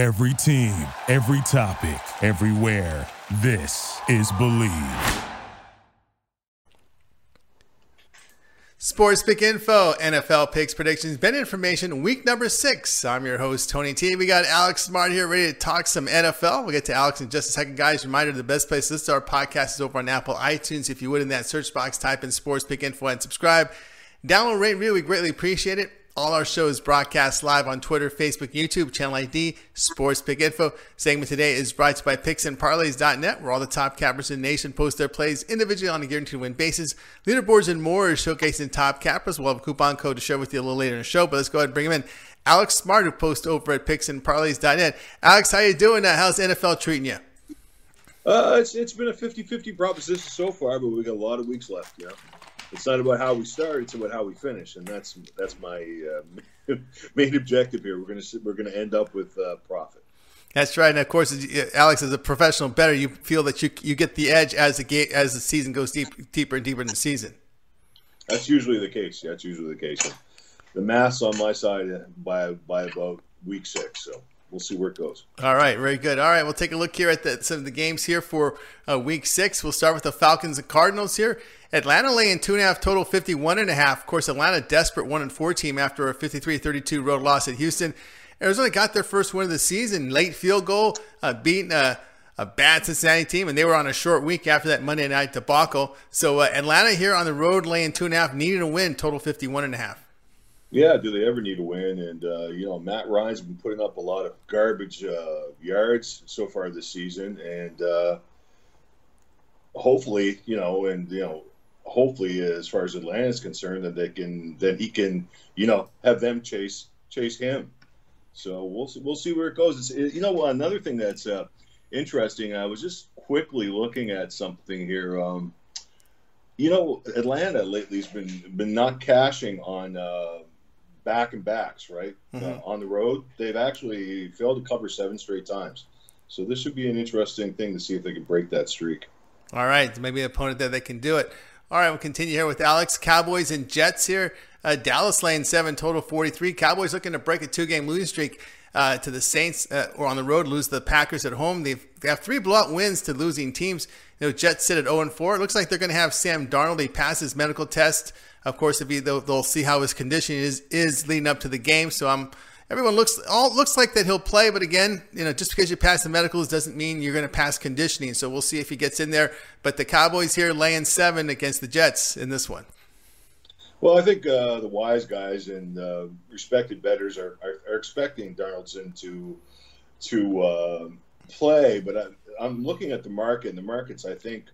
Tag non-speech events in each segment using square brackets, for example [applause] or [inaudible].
Every team, every topic, everywhere. This is Bleav. Sports Pick Info, NFL picks, predictions, bet information, week number six. I'm your host, Tony T. We got Alex Smart here ready to talk some NFL. We'll get to Alex in just a second, guys. Reminder the best place to listen to our podcast is over on Apple iTunes. If you would, in that search box, type in Sports Pick Info and subscribe. Download, rate, review. We greatly appreciate it. All our shows broadcast live on Twitter, Facebook, YouTube, Channel ID, Sports Pick Info. Segment today is brought to you by PicksandParlays.net, where all the top cappers in the nation post their plays individually on a guaranteed win basis. Leaderboards and more is showcasing top cappers. We'll have a coupon code to share with you a little later in the show, but let's go ahead and bring him in. Alex Smart, who posts over at PicksandParlays.net. Alex, how you doing? How's NFL treating you? Uh, it's, it's been a 50-50 proposition so far, but we got a lot of weeks left, know it's not about how we start; it's about how we finish, and that's that's my uh, [laughs] main objective here. We're gonna we're gonna end up with uh, profit. That's right, and of course, Alex, as a professional bettor, you feel that you you get the edge as the as the season goes deep, deeper and deeper in the season. That's usually the case. That's usually the case. The math's on my side by by about week six, so we'll see where it goes. All right, very good. All right, we'll take a look here at the, some of the games here for uh, week six. We'll start with the Falcons and Cardinals here. Atlanta laying two and a half total, 51 and a half. Of course, Atlanta desperate one and four team after a 53-32 road loss at Houston. Arizona got their first win of the season, late field goal, uh, beating a, a, bad Cincinnati team, and they were on a short week after that Monday night debacle. So uh, Atlanta here on the road laying two and a half, needing a win, total 51 and a half. Yeah, do they ever need a win? And uh, you know, Matt Ryan's been putting up a lot of garbage uh, yards so far this season, and uh, hopefully, you know, and you know, hopefully, as far as Atlanta is concerned, that they can that he can you know have them chase chase him. So we'll see, we'll see where it goes. It's, you know, another thing that's uh, interesting. I was just quickly looking at something here. Um, you know, Atlanta lately has been been not cashing on uh, back and backs, right? Mm-hmm. Uh, on the road, they've actually failed to cover seven straight times. So this should be an interesting thing to see if they can break that streak. All right, maybe an opponent that they can do it. All right, we'll continue here with Alex. Cowboys and Jets here. Uh, Dallas lane seven, total 43. Cowboys looking to break a two game losing streak uh, to the Saints uh, or on the road, lose the Packers at home. They've, they have three blowout wins to losing teams. You know, Jets sit at 0 and 4. It looks like they're going to have Sam Darnold. He passed his medical test. Of course, if he, they'll, they'll see how his condition is is leading up to the game. So I'm everyone looks all looks like that he'll play, but again, you know, just because you pass the medicals doesn't mean you're going to pass conditioning. So we'll see if he gets in there. But the Cowboys here laying seven against the Jets in this one. Well, I think uh, the wise guys and uh, respected bettors are, are, are, expecting Donaldson to to uh, play, but I, am looking at the market, and the market's I think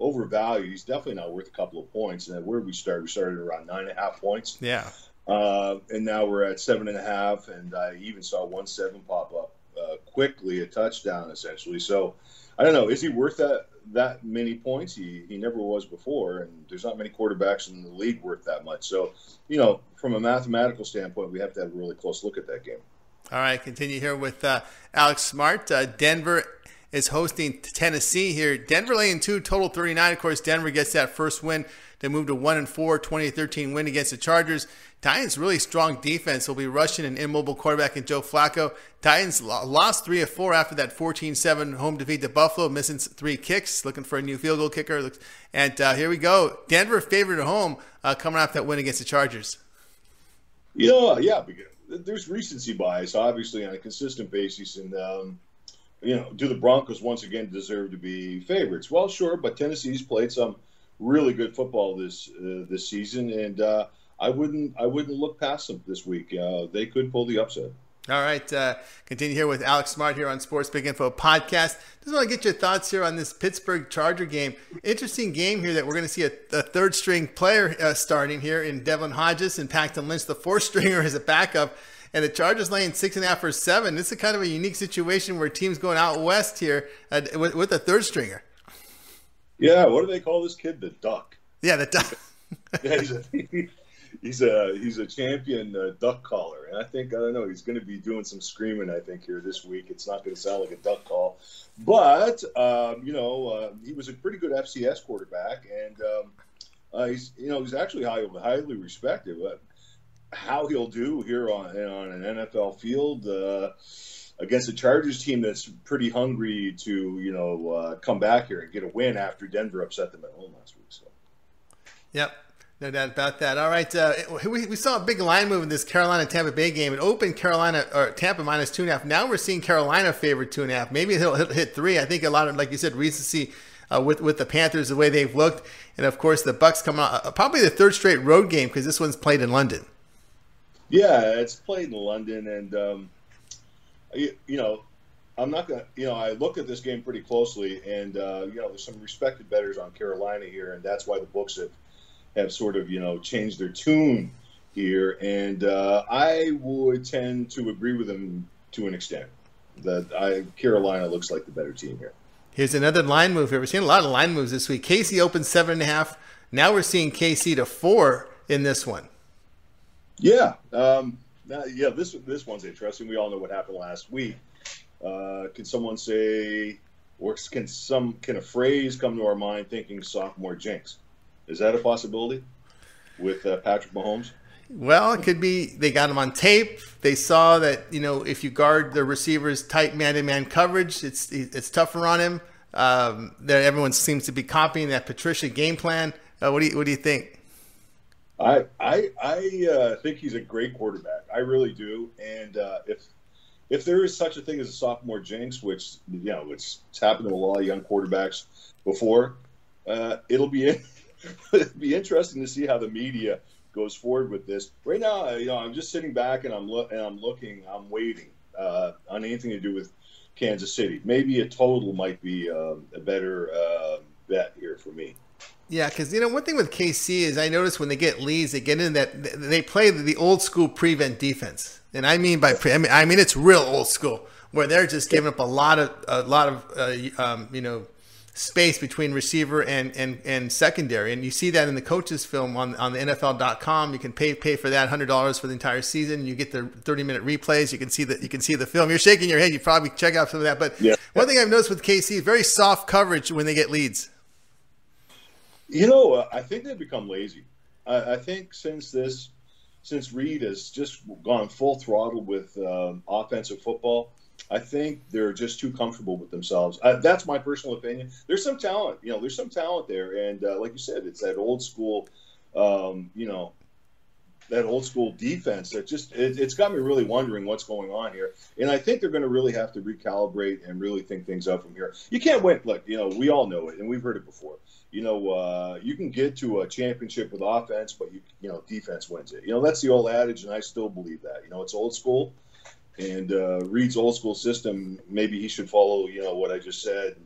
overvalued. He's definitely not worth a couple of points. And where we started, we started around nine and a half points. Yeah. Uh, and now we're at seven and a half, and I even saw one seven pop up uh, quickly, a touchdown essentially. So I don't know, is he worth that that many points? He he never was before, and there's not many quarterbacks in the league worth that much. So you know, from a mathematical standpoint, we have to have a really close look at that game. All right, continue here with uh, Alex Smart. Uh, Denver is hosting Tennessee here. Denver laying two, total 39. Of course, Denver gets that first win. They move to 1 and 4, 20 13 win against the Chargers. Titans really strong defense. Will be rushing an immobile quarterback in Joe Flacco. Titans lost three of four after that 14-7 home defeat to Buffalo, missing three kicks, looking for a new field goal kicker. And uh, here we go. Denver favored at home, uh, coming off that win against the Chargers. You know, yeah, there's recency bias, obviously, on a consistent basis, and um, you know, do the Broncos once again deserve to be favorites? Well, sure, but Tennessee's played some really good football this uh, this season, and uh, I wouldn't I wouldn't look past them this week. Uh, they could pull the upset. All right, uh, continue here with Alex Smart here on Sports Pick Info podcast. Just want to get your thoughts here on this Pittsburgh Charger game. Interesting game here that we're going to see a, a third string player uh, starting here in Devlin Hodges and Paxton Lynch, the fourth [laughs] stringer as a backup. And the Chargers laying six and a half or seven. This is kind of a unique situation where teams going out west here uh, with, with a third stringer. Yeah, what do they call this kid? The Duck. Yeah, the Duck. [laughs] yeah, he's a, he's a he's a champion uh, duck caller, and I think I don't know he's going to be doing some screaming. I think here this week, it's not going to sound like a duck call, but um, you know uh, he was a pretty good FCS quarterback, and um, uh, he's you know he's actually highly highly respected. But how he'll do here on on an NFL field, uh, against a Chargers team that's pretty hungry to you know uh, come back here and get a win after Denver upset them at home last week. So. Yep. No doubt about that. All right, uh, we, we saw a big line move in this Carolina Tampa Bay game. It opened Carolina or Tampa minus two and a half. Now we're seeing Carolina favored two and a half. Maybe he'll hit, hit three. I think a lot of, like you said, recency uh, with with the Panthers the way they've looked, and of course the Bucks coming out uh, probably the third straight road game because this one's played in London. Yeah, it's played in London, and um, you, you, know, I'm not gonna. You know, I look at this game pretty closely, and uh, you know, there's some respected bettors on Carolina here, and that's why the books have have sort of you know changed their tune here, and uh, I would tend to agree with them to an extent that I Carolina looks like the better team here. Here's another line move here. We're seeing a lot of line moves this week. KC opened seven and a half. Now we're seeing KC to four in this one. Yeah, um, yeah. This this one's interesting. We all know what happened last week. Uh, can someone say, or can some can a phrase come to our mind thinking sophomore jinx? Is that a possibility with uh, Patrick Mahomes? Well, it could be they got him on tape. They saw that you know if you guard the receivers tight man-to-man coverage, it's it's tougher on him. Um, that everyone seems to be copying that Patricia game plan. Uh, what do you what do you think? I I I uh, think he's a great quarterback. I really do. And uh, if if there is such a thing as a sophomore jinx, which you know it's, it's happened to a lot of young quarterbacks before, uh, it'll be [laughs] it'll be interesting to see how the media goes forward with this. Right now, you know, I'm just sitting back and I'm lo- and I'm looking, I'm waiting uh, on anything to do with Kansas City. Maybe a total might be um, a better uh, bet here for me. Yeah, because you know one thing with KC is I notice when they get leads, they get in that they play the old school prevent defense, and I mean by pre, I mean, I mean it's real old school where they're just giving up a lot of a lot of uh, um, you know space between receiver and, and, and secondary. And you see that in the coaches film on, on the NFL.com. You can pay pay for that hundred dollars for the entire season. You get the 30 minute replays. You can see that you can see the film. You're shaking your head. You probably check out some of that. But yeah. one thing I've noticed with KC, is very soft coverage when they get leads. You know, I think they've become lazy. I, I, think since this, since Reid has just gone full throttle with um, offensive football, I think they're just too comfortable with themselves. Uh, that's my personal opinion. There's some talent, you know, there's some talent there, and uh, like you said, it's that old school, um, you know, that old school defense that just it, has got me really wondering what's going on here. And I think they're going to really have to recalibrate and really think things up from here. You can't win. Look, you know, we all know it, and we've heard it before. You know, uh, you can get to a championship with offense, but you you know defense wins it. You know that's the old adage, and I still believe that. You know, it's old school and uh, Reid's old school system, maybe he should follow, you know, what I just said.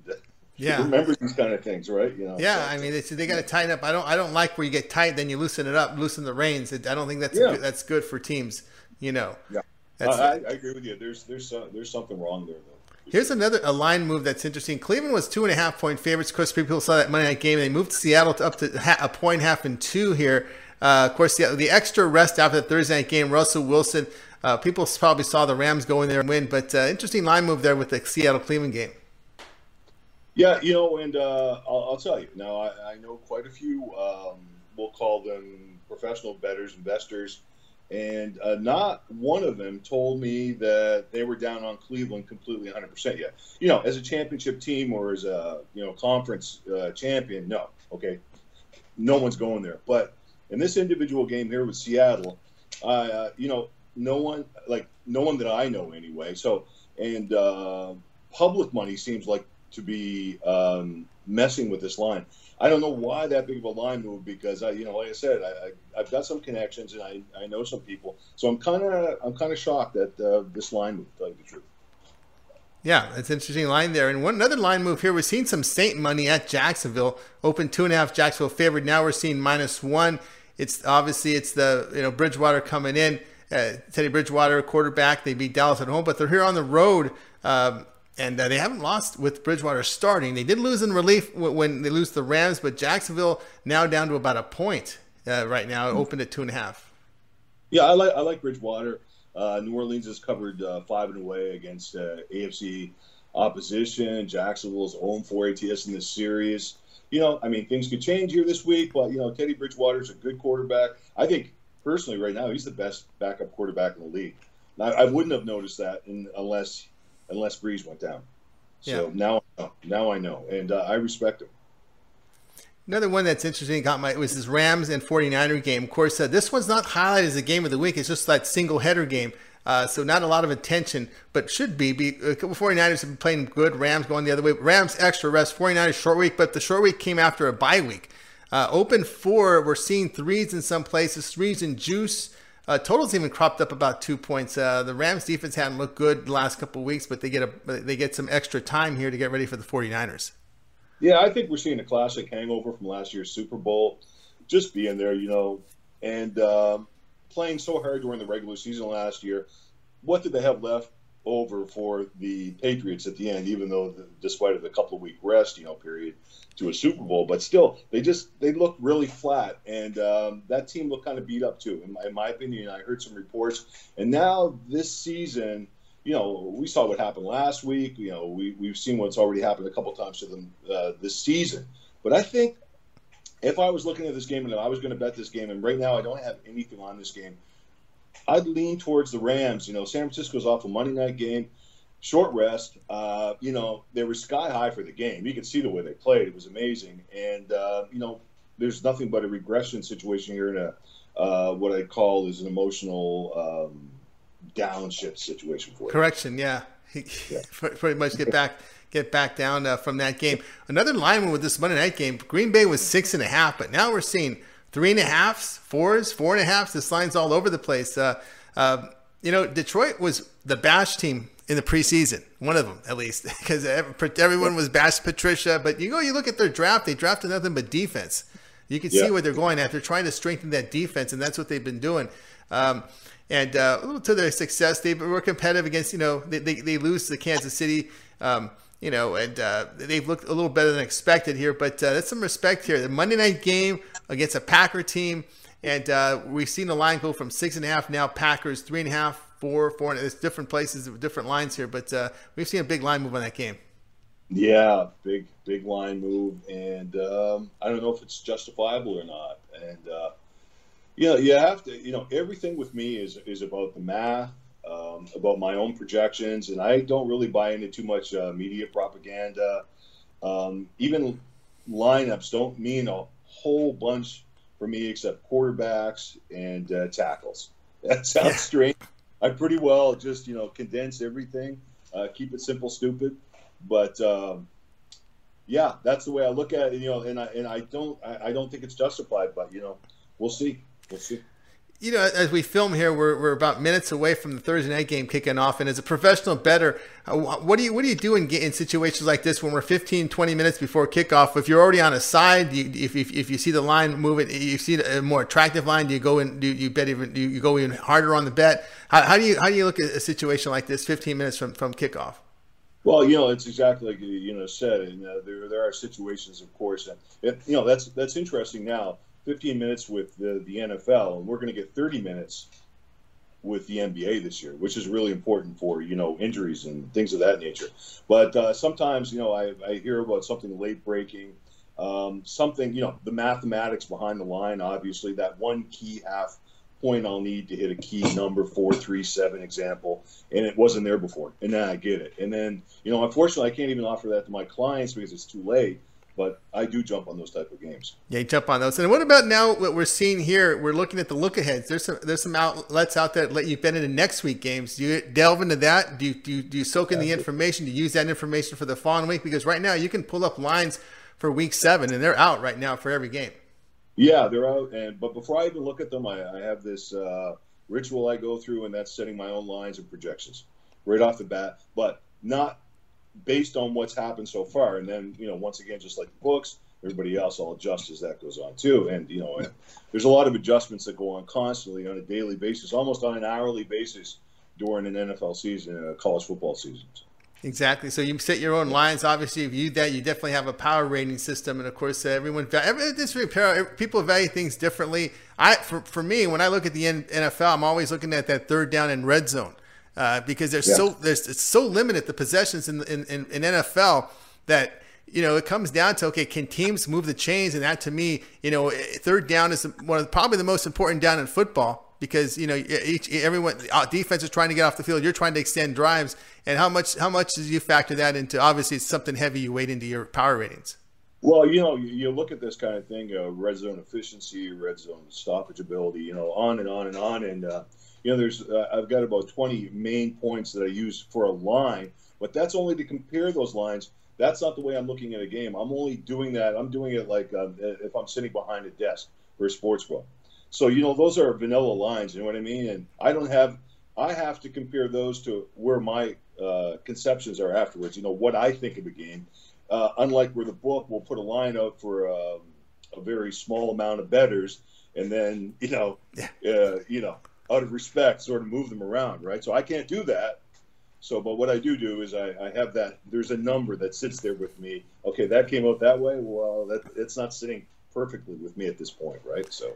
Yeah, remember these kind of things, right? You know. Yeah, I mean, they got to tighten up. I don't, I don't like where you get tight, then you loosen it up, loosen the reins. I don't think that's yeah. good, that's good for teams. You know. Yeah, I, I, agree with you. There's, there's, uh, there's something wrong there though. Here's another a line move that's interesting. Cleveland was two and a half point favorites. Of course, people saw that Monday night game. They moved Seattle to up to a point, half, and two here. Uh, of course, the, the extra rest after the Thursday night game. Russell Wilson uh, people probably saw the Rams go in there and win, but uh, interesting line move there with the Seattle Cleveland game. Yeah, you know, and uh, I'll, I'll, tell you now. I, I, know quite a few. Um, we'll call them professional betters, investors, and uh, not one of them told me that they were down on Cleveland completely 100% yet. You know, as a championship team or as a you know conference uh, champion, no, okay, no one's going there. But in this individual game here with Seattle, uh, you know, no one like no one that I know anyway. So and uh, public money seems like to be um, messing with this line. I don't know why that big of a line move because I, you know, like I said, I, have got some connections and I, I know some people, so I'm kind of I'm kind of shocked that uh, this line move. To tell you the truth. Yeah, it's an interesting line there. And one another line move here, we're seeing some Saint money at Jacksonville. Open two and a half, Jacksonville favored. Now we're seeing minus one. It's obviously it's the you know Bridgewater coming in uh, Teddy Bridgewater, quarterback. They beat Dallas at home, but they're here on the road. Um, and uh, they haven't lost with Bridgewater starting. They did lose in relief when they lose the Rams, but Jacksonville now down to about a point uh, right now, mm-hmm. opened at two and a half. Yeah, I like I like Bridgewater. Uh, New Orleans has covered uh, five and away against uh, AFC opposition. Jacksonville's 0 4 ATS in this series. You know, I mean, things could change here this week, but you know, Teddy Bridgewater's a good quarterback. I think personally, right now, he's the best backup quarterback in the league. I, I wouldn't have noticed that in, unless unless Brees went down. So yeah. now, now I know, and uh, I respect him. Another one that's interesting got my was this Rams and 49er game. Of course, uh, this one's not highlighted as a game of the week. It's just that single header game. Uh, so not a lot of attention, but should be. be a couple 49ers have been playing good. Rams going the other way. Rams extra rest. 49ers short week, but the short week came after a bye week. Uh, open four, we're seeing threes in some places, threes in juice. Uh, totals even cropped up about two points. Uh, the Rams defense hadn't looked good the last couple weeks, but they get a they get some extra time here to get ready for the 49ers. Yeah, I think we're seeing a classic hangover from last year's Super Bowl. Just being there, you know, and um, playing so hard during the regular season last year. What did they have left over for the Patriots at the end? Even though, the, despite of the couple of week rest, you know, period to a Super Bowl, but still, they just they looked really flat, and um, that team looked kind of beat up too, in my, in my opinion. I heard some reports, and now this season you know, we saw what happened last week. You know, we, we've seen what's already happened a couple times to them uh, this season. But I think if I was looking at this game and I was going to bet this game, and right now I don't have anything on this game, I'd lean towards the Rams. You know, San Francisco's off a Monday night game, short rest. Uh, you know, they were sky high for the game. You could see the way they played; it was amazing. And uh, you know, there's nothing but a regression situation here in a uh, what I call is an emotional. Um, downshift situation for you. Correction, yeah. yeah. [laughs] Pretty much get [laughs] back get back down uh, from that game. Another line with this Monday night game, Green Bay was six and a half, but now we're seeing three and a halfs, fours, four and a halfs. This line's all over the place. Uh, uh, you know, Detroit was the bash team in the preseason, one of them at least, [laughs] because everyone was bash Patricia. But you go, you look at their draft; they drafted nothing but defense. You can yeah. see where they're going at. They're trying to strengthen that defense, and that's what they've been doing. Um, and uh, to their success, they were competitive against, you know, they, they, they lose to Kansas City, um, you know, and uh, they've looked a little better than expected here. But uh, that's some respect here. The Monday night game against a Packer team, and uh, we've seen the line go from six and a half now, Packers three and a half, four, four. And there's different places, different lines here, but uh, we've seen a big line move on that game. Yeah, big big line move, and um, I don't know if it's justifiable or not. And uh, yeah, you have to. You know, everything with me is is about the math, um, about my own projections, and I don't really buy into too much uh, media propaganda. Um, even lineups don't mean a whole bunch for me, except quarterbacks and uh, tackles. [laughs] That sounds yeah. strange. I pretty well just you know condense everything, uh, keep it simple, stupid. But um, yeah, that's the way I look at it. You know, and I and I don't I, I don't think it's justified, but you know, we'll see. We'll see. You know, as we film here, we're, we're about minutes away from the Thursday night game kicking off. And as a professional bettor, uh, what do you what do you do in, in situations like this when we're 15, 20 minutes before kickoff? If you're already on a side, you, if, if, if you see the line moving, you see a more attractive line, do you go in? Do you bet even? Do you go even harder on the bet? How, how do you how do you look at a situation like this, 15 minutes from from kickoff? Well, you know, it's exactly like you know said, and uh, there there are situations, of course, and it, you know that's that's interesting now 15 minutes with the, the NFL, and we're going to get 30 minutes with the NBA this year, which is really important for you know injuries and things of that nature. But uh, sometimes you know I, I hear about something late breaking, um, something you know the mathematics behind the line. Obviously, that one key half point I'll need to hit a key number four three seven example, and it wasn't there before, and then I get it. And then you know unfortunately I can't even offer that to my clients because it's too late but I do jump on those type of games. Yeah, you jump on those. And what about now? What we're seeing here, we're looking at the look aheads. There's some there's some outlets out there that let you bet into next week games. Do you delve into that? Do you do you, do you soak in the information? Do you use that information for the following week? Because right now you can pull up lines for week seven, and they're out right now for every game. Yeah, they're out. And but before I even look at them, I, I have this uh, ritual I go through, and that's setting my own lines and projections right off the bat. But not based on what's happened so far. And then, you know, once again, just like the books, everybody else, I'll adjust as that goes on too. And, you know, there's a lot of adjustments that go on constantly on a daily basis, almost on an hourly basis during an NFL season and a college football season. Exactly. So you set your own lines. Obviously, if you that, you definitely have a power rating system, and of course, uh, everyone every, this people value things differently. I for, for me, when I look at the NFL, I'm always looking at that third down and red zone uh, because there's yeah. so there's it's so limited the possessions in, in, in, in NFL that you know, it comes down to okay, can teams move the chains? And that to me, you know, third down is one of probably the most important down in football. because you know each everyone uh, defense is trying to get off the field. You're trying to extend drives, and how much how much do you factor that into? Obviously, it's something heavy you weight into your power ratings. Well, you know, you, you look at this kind of thing: uh, red zone efficiency, red zone stoppage ability, you know, on and on and on. And uh, you know, there's uh, I've got about 20 main points that I use for a line, but that's only to compare those lines. That's not the way I'm looking at a game. I'm only doing that. I'm doing it like uh, if I'm sitting behind a desk for a sports book. So you know, those are vanilla lines. You know what I mean? And I don't have. I have to compare those to where my uh, conceptions are afterwards. You know what I think of a game. Uh, unlike where the book will put a line out for um, a very small amount of betters, and then you know, yeah. uh, you know, out of respect, sort of move them around, right? So I can't do that. So, but what I do do is I, I have that. There's a number that sits there with me. Okay, that came out that way. Well, that it's not sitting perfectly with me at this point, right? So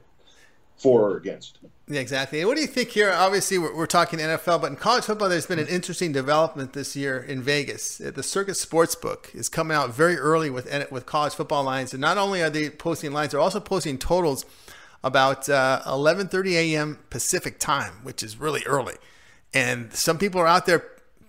for or against. Yeah, exactly. What do you think here? Obviously, we're, we're, talking NFL, but in college football, there's been an interesting development this year in Vegas. Uh, the Circa Sportsbook is coming out very early with with college football lines, and not only are they posting lines, they're also posting totals about uh, 11:30 a.m. Pacific time, which is really early. And some people are out there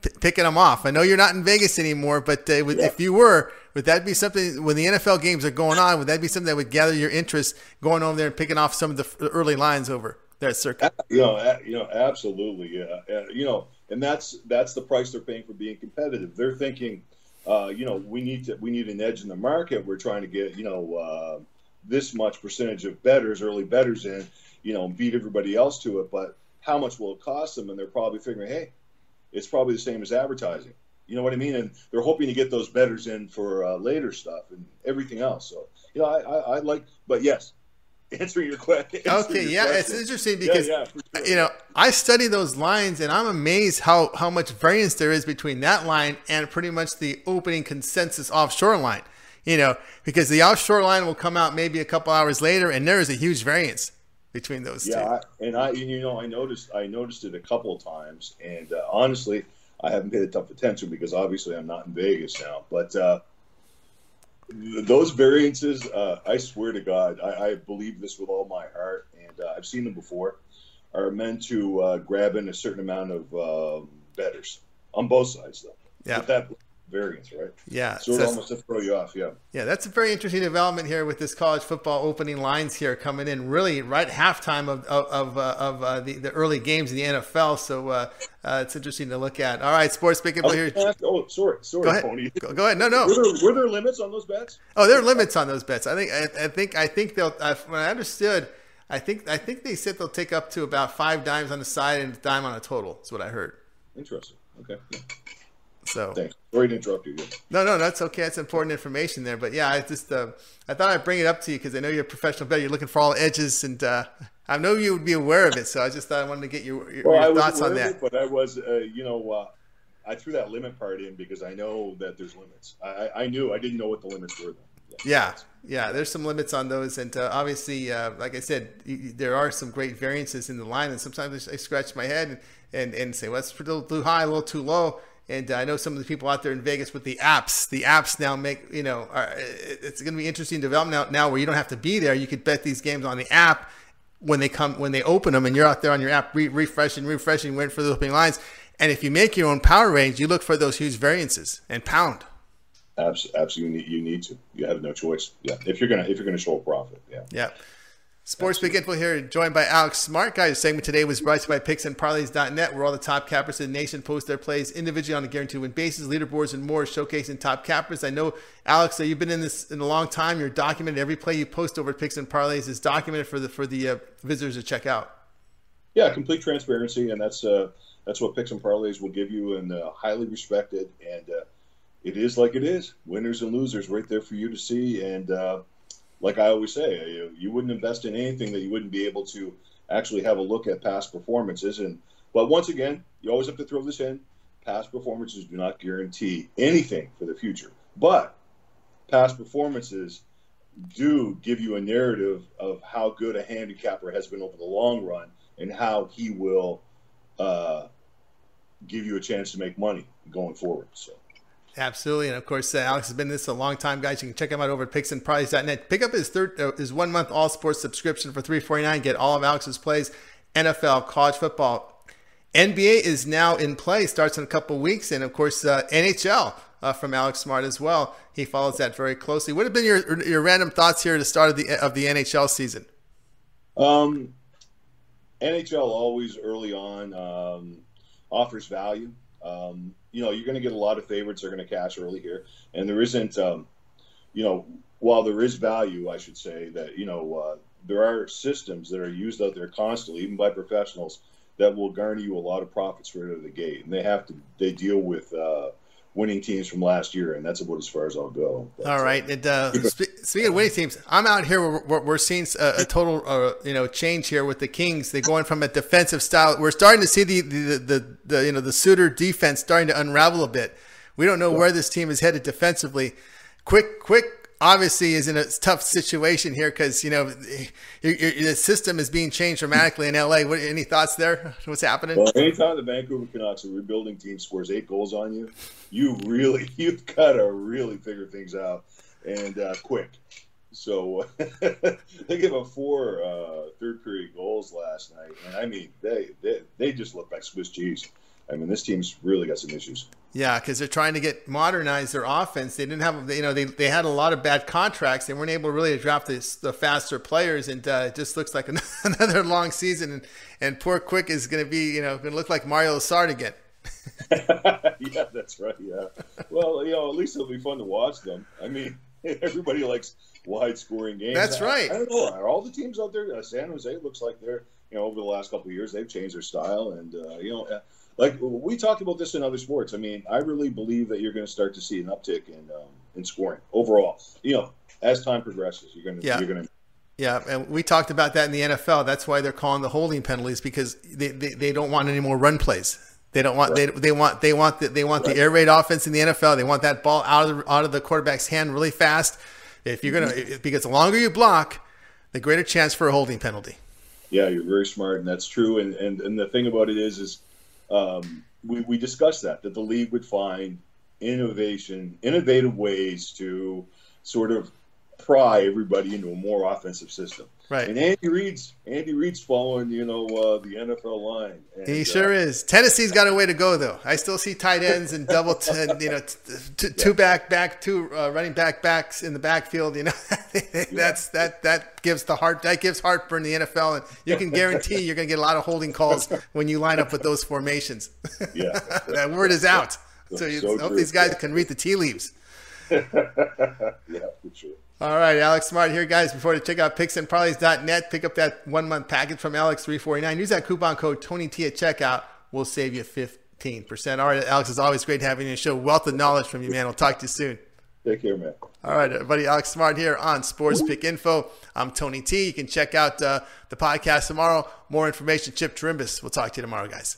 p- picking them off. I know you're not in Vegas anymore, but uh, yeah. if you were, would that be something when the NFL games are going on? Would that be something that would gather your interest going over there and picking off some of the early lines over that circuit? You know, you know, absolutely, yeah. Uh, you know, and that's that's the price they're paying for being competitive. They're thinking, uh, you know, we need to we need an edge in the market. We're trying to get you know uh, this much percentage of betters, early betters in, you know, beat everybody else to it. But how much will it cost them? And they're probably figuring, hey, it's probably the same as advertising. You know what I mean? And they're hoping to get those betters in for uh, later stuff and everything else. So, you know, I, I, I like, but yes, [laughs] answering your question. Okay, your yeah, question. it's interesting because yeah, yeah, sure. you know I study those lines and I'm amazed how how much variance there is between that line and pretty much the opening consensus offshore line. You know, because the offshore line will come out maybe a couple hours later, and there is a huge variance between those yeah, two. Yeah, and I, you know, I noticed I noticed it a couple of times, and uh, honestly, I haven't paid enough attention because obviously I'm not in Vegas now. But uh, those variances, uh, I swear to God, I, I, believe this with all my heart, and uh, I've seen them before, are meant to uh, grab in a certain amount of um, betters on both sides, though. Yeah. That variance, right? Yeah. So, so almost to throw you off, yeah. Yeah, that's a very interesting development here with this college football opening lines here coming in really right halftime of of of, uh, of uh, the, the early games in the NFL. So uh, uh, it's interesting to look at. All right, sports speaking here. Oh, sorry, sorry, go ahead. Tony. Go, go, ahead. No, no. Were there, were there, limits on those bets? Oh, there are limits on those bets. I think I, I think I think they'll. Uh, when I understood. I think I think they said they'll take up to about five dimes on the side and a dime on a total. Is what I heard. Interesting. Okay. Yeah. So thanks. Sorry to interrupt you. No, no, that's okay. That's important information there. But yeah, I just uh, I thought I'd bring it up to you because I know you're a professional bettor. You're looking for all edges, and uh, I know you would be aware of it. So I just thought I wanted to get your, your, well, your thoughts on that. It, but I was, uh, you know, uh, I threw that limit part in because I know that there's limits. I, I knew I didn't know what the limits were. Though. Yeah, yeah, there's some limits on those, and uh, obviously, uh, like I said, there are some great variances in the line, and sometimes I scratch my head and, and, and say, well, that's a little too high, a little too low and I know some of the people out there in Vegas with the apps. The apps now make you know are, it's going to be interesting development now, now where you don't have to be there. You could bet these games on the app when they come when they open them, and you're out there on your app re- refreshing, refreshing, waiting for the opening lines. And if you make your own power range, you look for those huge variances and pound. Absolutely, you need to. You have no choice. Yeah, if you're gonna if you're gonna show a profit. Yeah. Yeah. Sports Pick Info here, joined by Alex Smart. Guys, the segment today was brought to you by picksandparlays.net, where all the top cappers in the nation post their plays individually on a guaranteed win basis, leaderboards, and more, showcasing top cappers. I know, Alex, that you've been in this in a long time. You're documented. Every play you post over at Picks and Parlays is documented for the for the uh, visitors to check out. Yeah, complete transparency, and that's uh, that's what Picks and Parlays will give you, and uh, highly respected. And uh, it is like it is, winners and losers, right there for you to see. And uh, like I always say, you, you wouldn't invest in anything that you wouldn't be able to actually have a look at past performances. And but once again, you always have to throw this in: past performances do not guarantee anything for the future, but past performances do give you a narrative of how good a handicapper has been over the long run and how he will uh, give you a chance to make money going forward. So. Absolutely, and of course, uh, Alex has been this a long time, guys. You can check him out over at picksandparlays.net. Pick up his third, uh, his one month all sports subscription for three forty nine. Get all of Alex's plays NFL, college football. NBA is now in play, starts in a couple weeks, and of course, uh, NHL uh, from Alex Smart as well. He follows that very closely. What have been your your random thoughts here at the start of the of the NHL season? Um, NHL always early on um, offers value. Um, you know, you're going to get a lot of favorites they are going to cash early here, and there isn't, um, you know, while there is value, I should say that you know uh, there are systems that are used out there constantly, even by professionals, that will garner you a lot of profits right out of the gate, and they have to they deal with uh, winning teams from last year, and that's about as far as I'll go. But, All right. And, uh, [laughs] sp- speaking of winning teams, I'm out here. We're, we're seeing a, a total, uh, you know, change here with the Kings. They're going from a defensive style. We're starting to see the the, the, the you know the Sutter defense starting to unravel a bit. We don't know where this team is headed defensively. Quick, quick obviously is in a tough situation here because you know the system is being changed dramatically in LA. What, any thoughts there? [laughs] What's happening? Well, anytime the Vancouver Canucks, a rebuilding team, scores eight goals on you, you really [laughs] you've got to really figure things out and uh, quick. So [laughs] they gave up four uh, third period goals last night, and I mean they, they they just look like Swiss cheese. I mean, this team's really got some issues. Yeah, because they're trying to get modernize their offense. They didn't have, you know, they, they had a lot of bad contracts. They weren't able to really draft the, the faster players, and uh, it just looks like [laughs] another long season. And, and poor Quick is going to be, you know, going to look like Mario Lessard again. [laughs] yeah, that's right. Yeah. Well, you know, at least it'll be fun to watch them. I mean, [laughs] everybody likes wide scoring games. That's right. I, I don't know. Are all the teams out there? Uh, San Jose looks like they're, you know, over the last couple of years, they've changed their style, and uh, you know like we talked about this in other sports. I mean, I really believe that you're going to start to see an uptick in um, in scoring overall. You know, as time progresses, you're going to yeah. you're going to. Yeah, and we talked about that in the NFL. That's why they're calling the holding penalties because they, they, they don't want any more run plays. They don't want right. they, they want they want the, they want right. the air raid offense in the NFL. They want that ball out of the, out of the quarterback's hand really fast. If you're gonna because the longer you block, the greater chance for a holding penalty. Yeah, you're very smart, and that's true. And and, and the thing about it is is um, we, we discussed that that the league would find innovation, innovative ways to sort of pry everybody into a more offensive system. Right. And Andy Reid's Andy Reid's following, you know, uh, the NFL line. And, he sure uh, is. Tennessee's got a way to go, though. I still see tight ends and double, t- [laughs] you know, t- t- two back, back, two uh, running back backs in the backfield. You know, [laughs] that's yeah. that that gives the heart that gives heartburn the NFL, and you can guarantee you're going to get a lot of holding calls when you line up with those formations. [laughs] Yeah, that word is out. So, you so hope true. these guys can read the tea leaves. yeah, for sure. All right, Alex Smart here, guys. Before to check out picksandparlays.net, pick up that one month package from Alex349. Use that coupon code TonyT at checkout. We'll save you 15%. All right, Alex, it's always great having you show wealth of knowledge from you, man. We'll talk to you soon. Take care, man. All right, everybody. Alex Smart here on Sports Pick Info. I'm Tony T. You can check out uh, the podcast tomorrow. More information, Chip Trimbus. We'll talk to you tomorrow, guys.